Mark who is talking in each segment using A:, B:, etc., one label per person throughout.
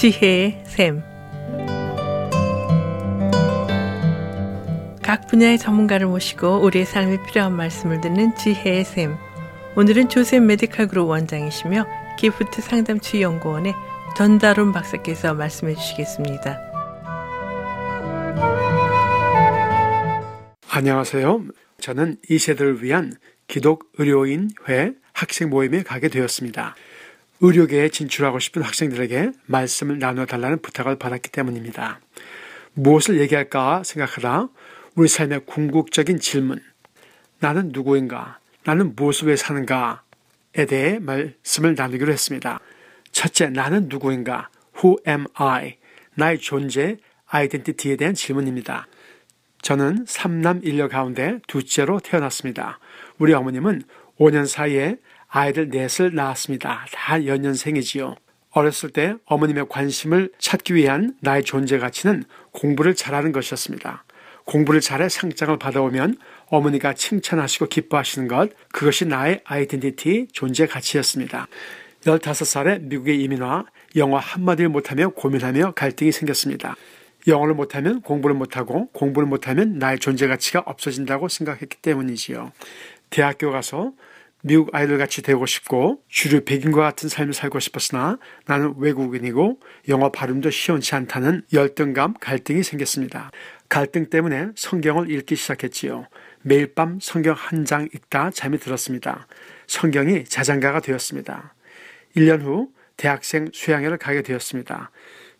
A: 지혜의 샘. 각 분야의 전문가를 모시고 우리의 삶에 필요한 말씀을 듣는 지혜의 샘. 오늘은 조셉 메디칼 그룹 원장이시며 기프트 상담치 연구원의 전다론 박사께서 말씀해 주시겠습니다.
B: 안녕하세요. 저는 이 세대를 위한 기독 의료인 회 학생 모임에 가게 되었습니다. 의료계에 진출하고 싶은 학생들에게 말씀을 나눠달라는 부탁을 받았기 때문입니다. 무엇을 얘기할까 생각하다 우리 삶의 궁극적인 질문, 나는 누구인가? 나는 무엇을 위해 사는가?에 대해 말씀을 나누기로 했습니다. 첫째, 나는 누구인가? Who am I? 나의 존재, 아이덴티티에 대한 질문입니다. 저는 3남 1녀 가운데 둘째로 태어났습니다. 우리 어머님은 5년 사이에 아이들 넷을 낳았습니다. 다 연년생이지요. 어렸을 때 어머님의 관심을 찾기 위한 나의 존재 가치는 공부를 잘하는 것이었습니다. 공부를 잘해 상장을 받아오면 어머니가 칭찬하시고 기뻐하시는 것, 그것이 나의 아이덴티티, 존재 가치였습니다. 15살에 미국에 이민 와 영어 한마디를 못하며 고민하며 갈등이 생겼습니다. 영어를 못하면 공부를 못하고 공부를 못하면 나의 존재 가치가 없어진다고 생각했기 때문이지요. 대학교 가서 미국 아이들 같이 되고 싶고 주류 백인과 같은 삶을 살고 싶었으나 나는 외국인이고 영어 발음도 시원치 않다는 열등감, 갈등이 생겼습니다. 갈등 때문에 성경을 읽기 시작했지요. 매일 밤 성경 한 장 읽다 잠이 들었습니다. 성경이 자장가가 되었습니다. 1년 후 대학생 수양회를 가게 되었습니다.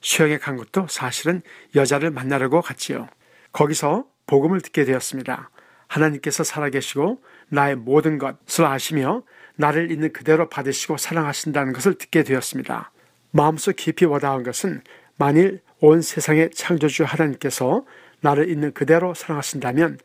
B: 수영에 간 것도 사실은 여자를 만나려고 갔지요. 거기서 복음을 듣게 되었습니다. 하나님께서 살아계시고 나의 모든 것을 아시며 나를 있는 그대로 받으시고 사랑하신다는 것을 듣게 되었습니다. 마음속 깊이 와닿은 것은 만일 온 세상의 창조주 하나님께서 나를 있는 그대로 사랑하신다면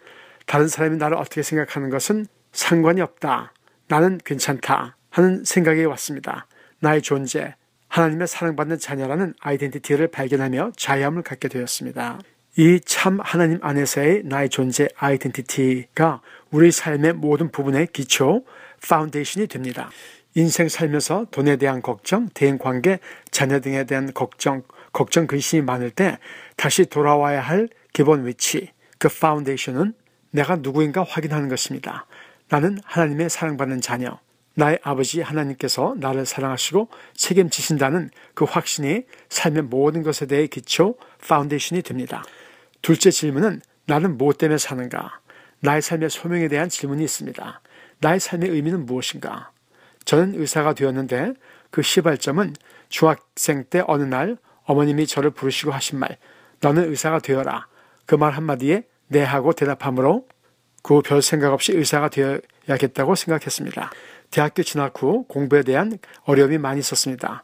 B: 다른 사람이 나를 어떻게 생각하는 것은 상관이 없다. 나는 괜찮다. 하는 생각이 왔습니다. 나의 존재, 하나님의 사랑받는 자녀라는 아이덴티티를 발견하며 자유함을 갖게 되었습니다. 이 참 하나님 안에서의 나의 존재 identity가 우리 삶의 모든 부분의 기초, foundation이 됩니다. 인생 살면서 돈에 대한 걱정, 대인 관계, 자녀 등에 대한 걱정, 걱정 근심이 많을 때 다시 돌아와야 할 기본 위치, 그 foundation은 내가 누구인가 확인하는 것입니다. 나는 하나님의 사랑받는 자녀, 나의 아버지 하나님께서 나를 사랑하시고 책임지신다는 그 확신이 삶의 모든 것에 대해 기초, foundation이 됩니다. 둘째 질문은 나는 무엇 때문에 사는가? 나의 삶의 소명에 대한 질문이 있습니다. 나의 삶의 의미는 무엇인가? 저는 의사가 되었는데 그 시발점은 중학생 때 어느 날 어머님이 저를 부르시고 하신 말, 너는 의사가 되어라. 그 말 한마디에 네 하고 대답하므로 그별 생각 없이 의사가 되어야겠다고 생각했습니다. 대학교 진학 후 공부에 대한 어려움이 많이 있었습니다.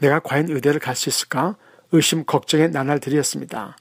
B: 내가 과연 의대를 갈 수 있을까? 의심, 걱정의 나날들이었습니다.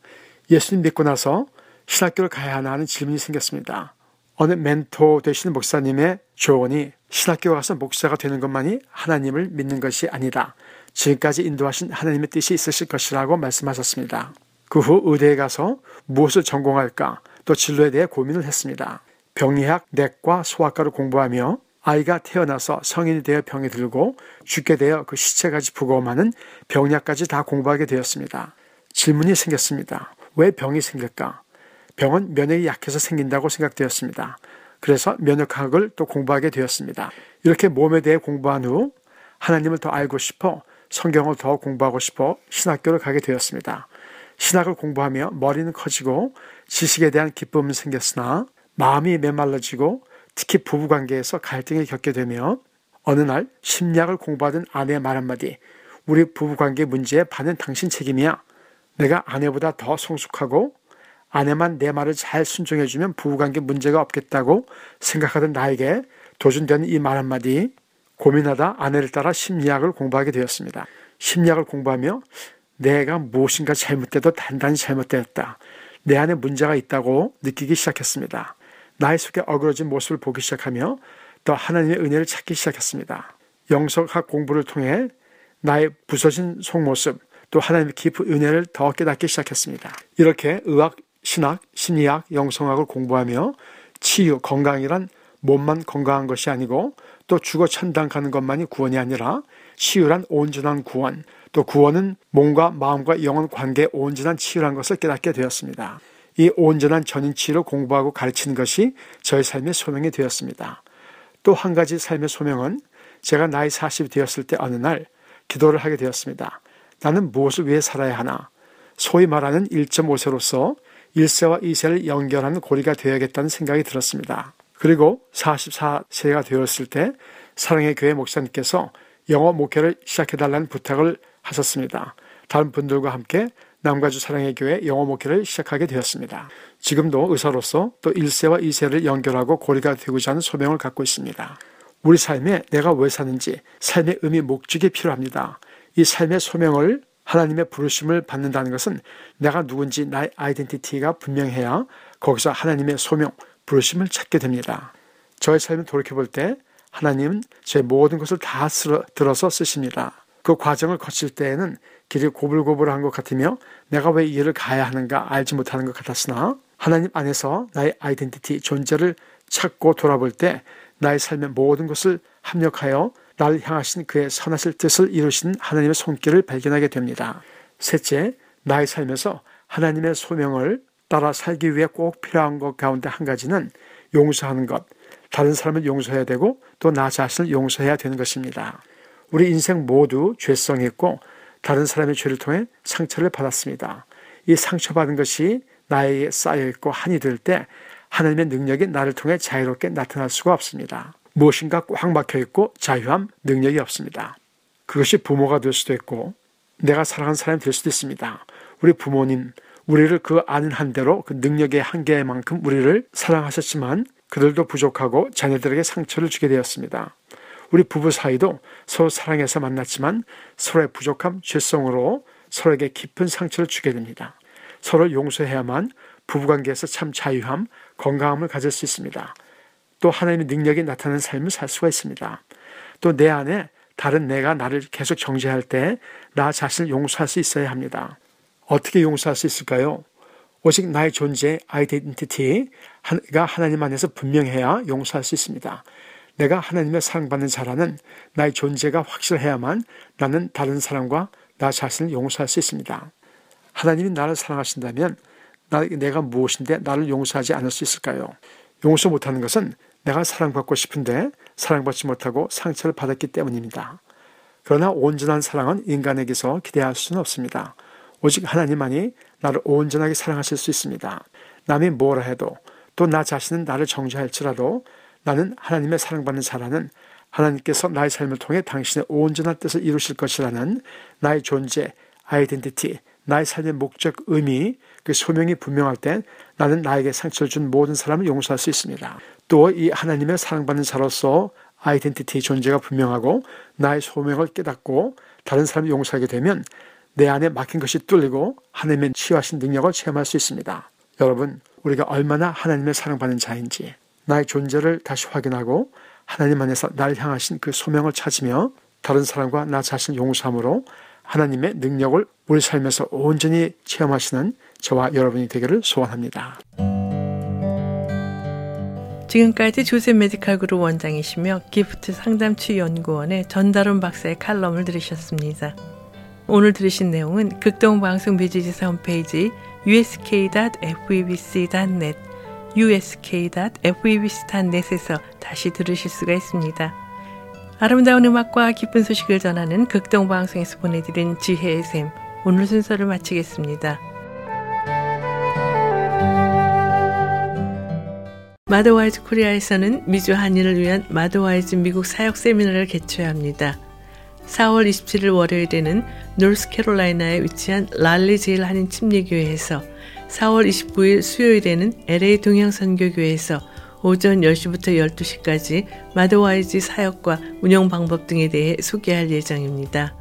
B: 예수님 믿고 나서 신학교를 가야 하나 하는 질문이 생겼습니다. 어느 멘토 되시는 목사님의 조언이 신학교 가서 목사가 되는 것만이 하나님을 믿는 것이 아니다. 지금까지 인도하신 하나님의 뜻이 있으실 것이라고 말씀하셨습니다. 그 후 의대에 가서 무엇을 전공할까 또 진로에 대해 고민을 했습니다. 병의학, 내과, 소아과를 공부하며 아이가 태어나서 성인이 되어 병이 들고 죽게 되어 그 시체까지 부검하는 병약까지 다 공부하게 되었습니다. 질문이 생겼습니다. 왜 병이 생길까? 병은 면역이 약해서 생긴다고 생각되었습니다. 그래서 면역학을 또 공부하게 되었습니다. 이렇게 몸에 대해 공부한 후 하나님을 더 알고 싶어 성경을 더 공부하고 싶어 신학교를 가게 되었습니다. 신학을 공부하며 머리는 커지고 지식에 대한 기쁨은 생겼으나 마음이 메말라지고 특히 부부관계에서 갈등을 겪게 되며 어느 날 심리학을 공부하던 아내의 말 한마디 우리 부부관계 문제에 반은 당신 책임이야. 내가 아내보다 더 성숙하고 아내만 내 말을 잘 순종해주면 부부관계 문제가 없겠다고 생각하던 나에게 도전되는 이 말 한마디 고민하다 아내를 따라 심리학을 공부하게 되었습니다. 심리학을 공부하며 내가 무엇인가 잘못돼도 단단히 잘못되었다. 내 안에 문제가 있다고 느끼기 시작했습니다. 나의 속에 어그러진 모습을 보기 시작하며 또 하나님의 은혜를 찾기 시작했습니다. 영성학 공부를 통해 나의 부서진 속모습 또 하나님의 깊은 은혜를 더 깨닫기 시작했습니다. 이렇게 의학, 신학, 심리학, 영성학을 공부하며 치유, 건강이란 몸만 건강한 것이 아니고 또 죽어 천당 가는 것만이 구원이 아니라 치유란 온전한 구원, 또 구원은 몸과 마음과 영혼 관계의 온전한 치유라는 것을 깨닫게 되었습니다. 이 온전한 전인 치유를 공부하고 가르치는 것이 저의 삶의 소명이 되었습니다. 또 한 가지 삶의 소명은 제가 나이 40이 되었을 때 어느 날 기도를 하게 되었습니다. 나는 무엇을 위해 살아야 하나? 소위 말하는 1.5세로서 1세와 2세를 연결하는 고리가 되어야겠다는 생각이 들었습니다. 그리고 44세가 되었을 때 사랑의 교회 목사님께서 영어 목회를 시작해달라는 부탁을 하셨습니다. 다른 분들과 함께 남가주 사랑의 교회 영어 목회를 시작하게 되었습니다. 지금도 의사로서 또 1세와 2세를 연결하고 고리가 되고자 하는 소명을 갖고 있습니다. 우리 삶에 내가 왜 사는지 삶의 의미 목적이 필요합니다. 이 삶의 소명을 하나님의 부르심을 받는다는 것은 내가 누군지 나의 아이덴티티가 분명해야 거기서 하나님의 소명, 부르심을 찾게 됩니다. 저의 삶을 돌이켜볼 때 하나님은 제 모든 것을 다 쓸어, 들어서 쓰십니다. 그 과정을 거칠 때에는 길이 고불고불한 것 같으며 내가 왜이 일을 가야 하는가 알지 못하는 것 같았으나 하나님 안에서 나의 아이덴티티, 존재를 찾고 돌아볼 때 나의 삶의 모든 것을 합력하여 나를 향하신 그의 선하실 뜻을 이루신 하나님의 손길을 발견하게 됩니다. 셋째, 나의 삶에서 하나님의 소명을 따라 살기 위해 꼭 필요한 것 가운데 한 가지는 용서하는 것, 다른 사람을 용서해야 되고 또 나 자신을 용서해야 되는 것입니다. 우리 인생 모두 죄성이 있고 다른 사람의 죄를 통해 상처를 받았습니다. 이 상처받은 것이 나에게 쌓여 있고 한이 될 때 하나님의 능력이 나를 통해 자유롭게 나타날 수가 없습니다. 무엇인가 꽉 막혀 있고 자유함, 능력이 없습니다. 그것이 부모가 될 수도 있고 내가 사랑하는 사람이 될 수도 있습니다. 우리 부모님, 우리를 그 아는 한대로 그 능력의 한계만큼 우리를 사랑하셨지만 그들도 부족하고 자녀들에게 상처를 주게 되었습니다. 우리 부부 사이도 서로 사랑해서 만났지만 서로의 부족함, 죄성으로 서로에게 깊은 상처를 주게 됩니다. 서로 용서해야만 부부관계에서 참 자유함, 건강함을 가질 수 있습니다. 또 하나님의 능력이 나타나는 삶을 살 수가 있습니다. 또 내 안에 다른 내가 나를 계속 정죄할 때 나 자신을 용서할 수 있어야 합니다. 어떻게 용서할 수 있을까요? 오직 나의 존재, 아이덴티티가 하나님 안에서 분명해야 용서할 수 있습니다. 내가 하나님의 사랑받는 자라는 나의 존재가 확실해야만 나는 다른 사람과 나 자신을 용서할 수 있습니다. 하나님이 나를 사랑하신다면 나, 내가 무엇인데 나를 용서하지 않을 수 있을까요? 용서 못하는 것은 내가 사랑받고 싶은데 사랑받지 못하고 상처를 받았기 때문입니다. 그러나 온전한 사랑은 인간에게서 기대할 수는 없습니다. 오직 하나님만이 나를 온전하게 사랑하실 수 있습니다. 남이 뭐라 해도 또 나 자신은 나를 정죄할지라도 나는 하나님의 사랑받는 자라는 하나님께서 나의 삶을 통해 당신의 온전한 뜻을 이루실 것이라는 나의 존재, 아이덴티티, 나의 삶의 목적, 의미, 그 소명이 분명할 때 나는 나에게 상처를 준 모든 사람을 용서할 수 있습니다. 또 이 하나님의 사랑받는 자로서 아이덴티티 존재가 분명하고 나의 소명을 깨닫고 다른 사람을 용서하게 되면 내 안에 막힌 것이 뚫리고 하나님의 치유하신 능력을 체험할 수 있습니다. 여러분, 우리가 얼마나 하나님의 사랑받는 자인지 나의 존재를 다시 확인하고 하나님 안에서 날 향하신 그 소명을 찾으며 다른 사람과 나 자신을 용서함으로 하나님의 능력을 우리 삶에서 온전히 체험하시는 저와 여러분이 되기를 소원합니다.
A: 지금까지 조셉 메디칼 그룹 원장이시며 기프트 상담치 연구원의 전다론 박사의 칼럼을 들으셨습니다. 오늘 들으신 내용은 극동방송 비지지사 홈페이지 usk.febc.net usk.febc.net에서 다시 들으실 수가 있습니다. 아름다운 음악과 기쁜 소식을 전하는 극동방송에서 보내드린 지혜의 샘 오늘 순서를 마치겠습니다. 마더와이즈 코리아에서는 미주 한인을 위한 마더와이즈 미국 사역 세미나를 개최합니다. 4월 27일 월요일에는 노스캐롤라이나에 위치한 랄리 제일 한인 침례교회에서 4월 29일 수요일에는 LA 동양선교교회에서 오전 10시부터 12시까지 마더와이즈 사역과 운영 방법 등에 대해 소개할 예정입니다.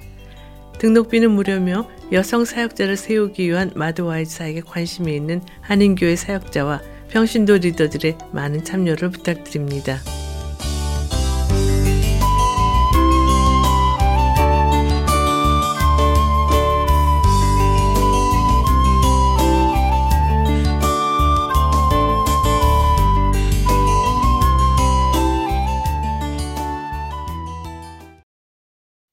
A: 등록비는 무료며 여성 사역자를 세우기 위한 마더와이즈 사역에 관심이 있는 한인교회 사역자와 평신도 리더들의 많은 참여를 부탁드립니다.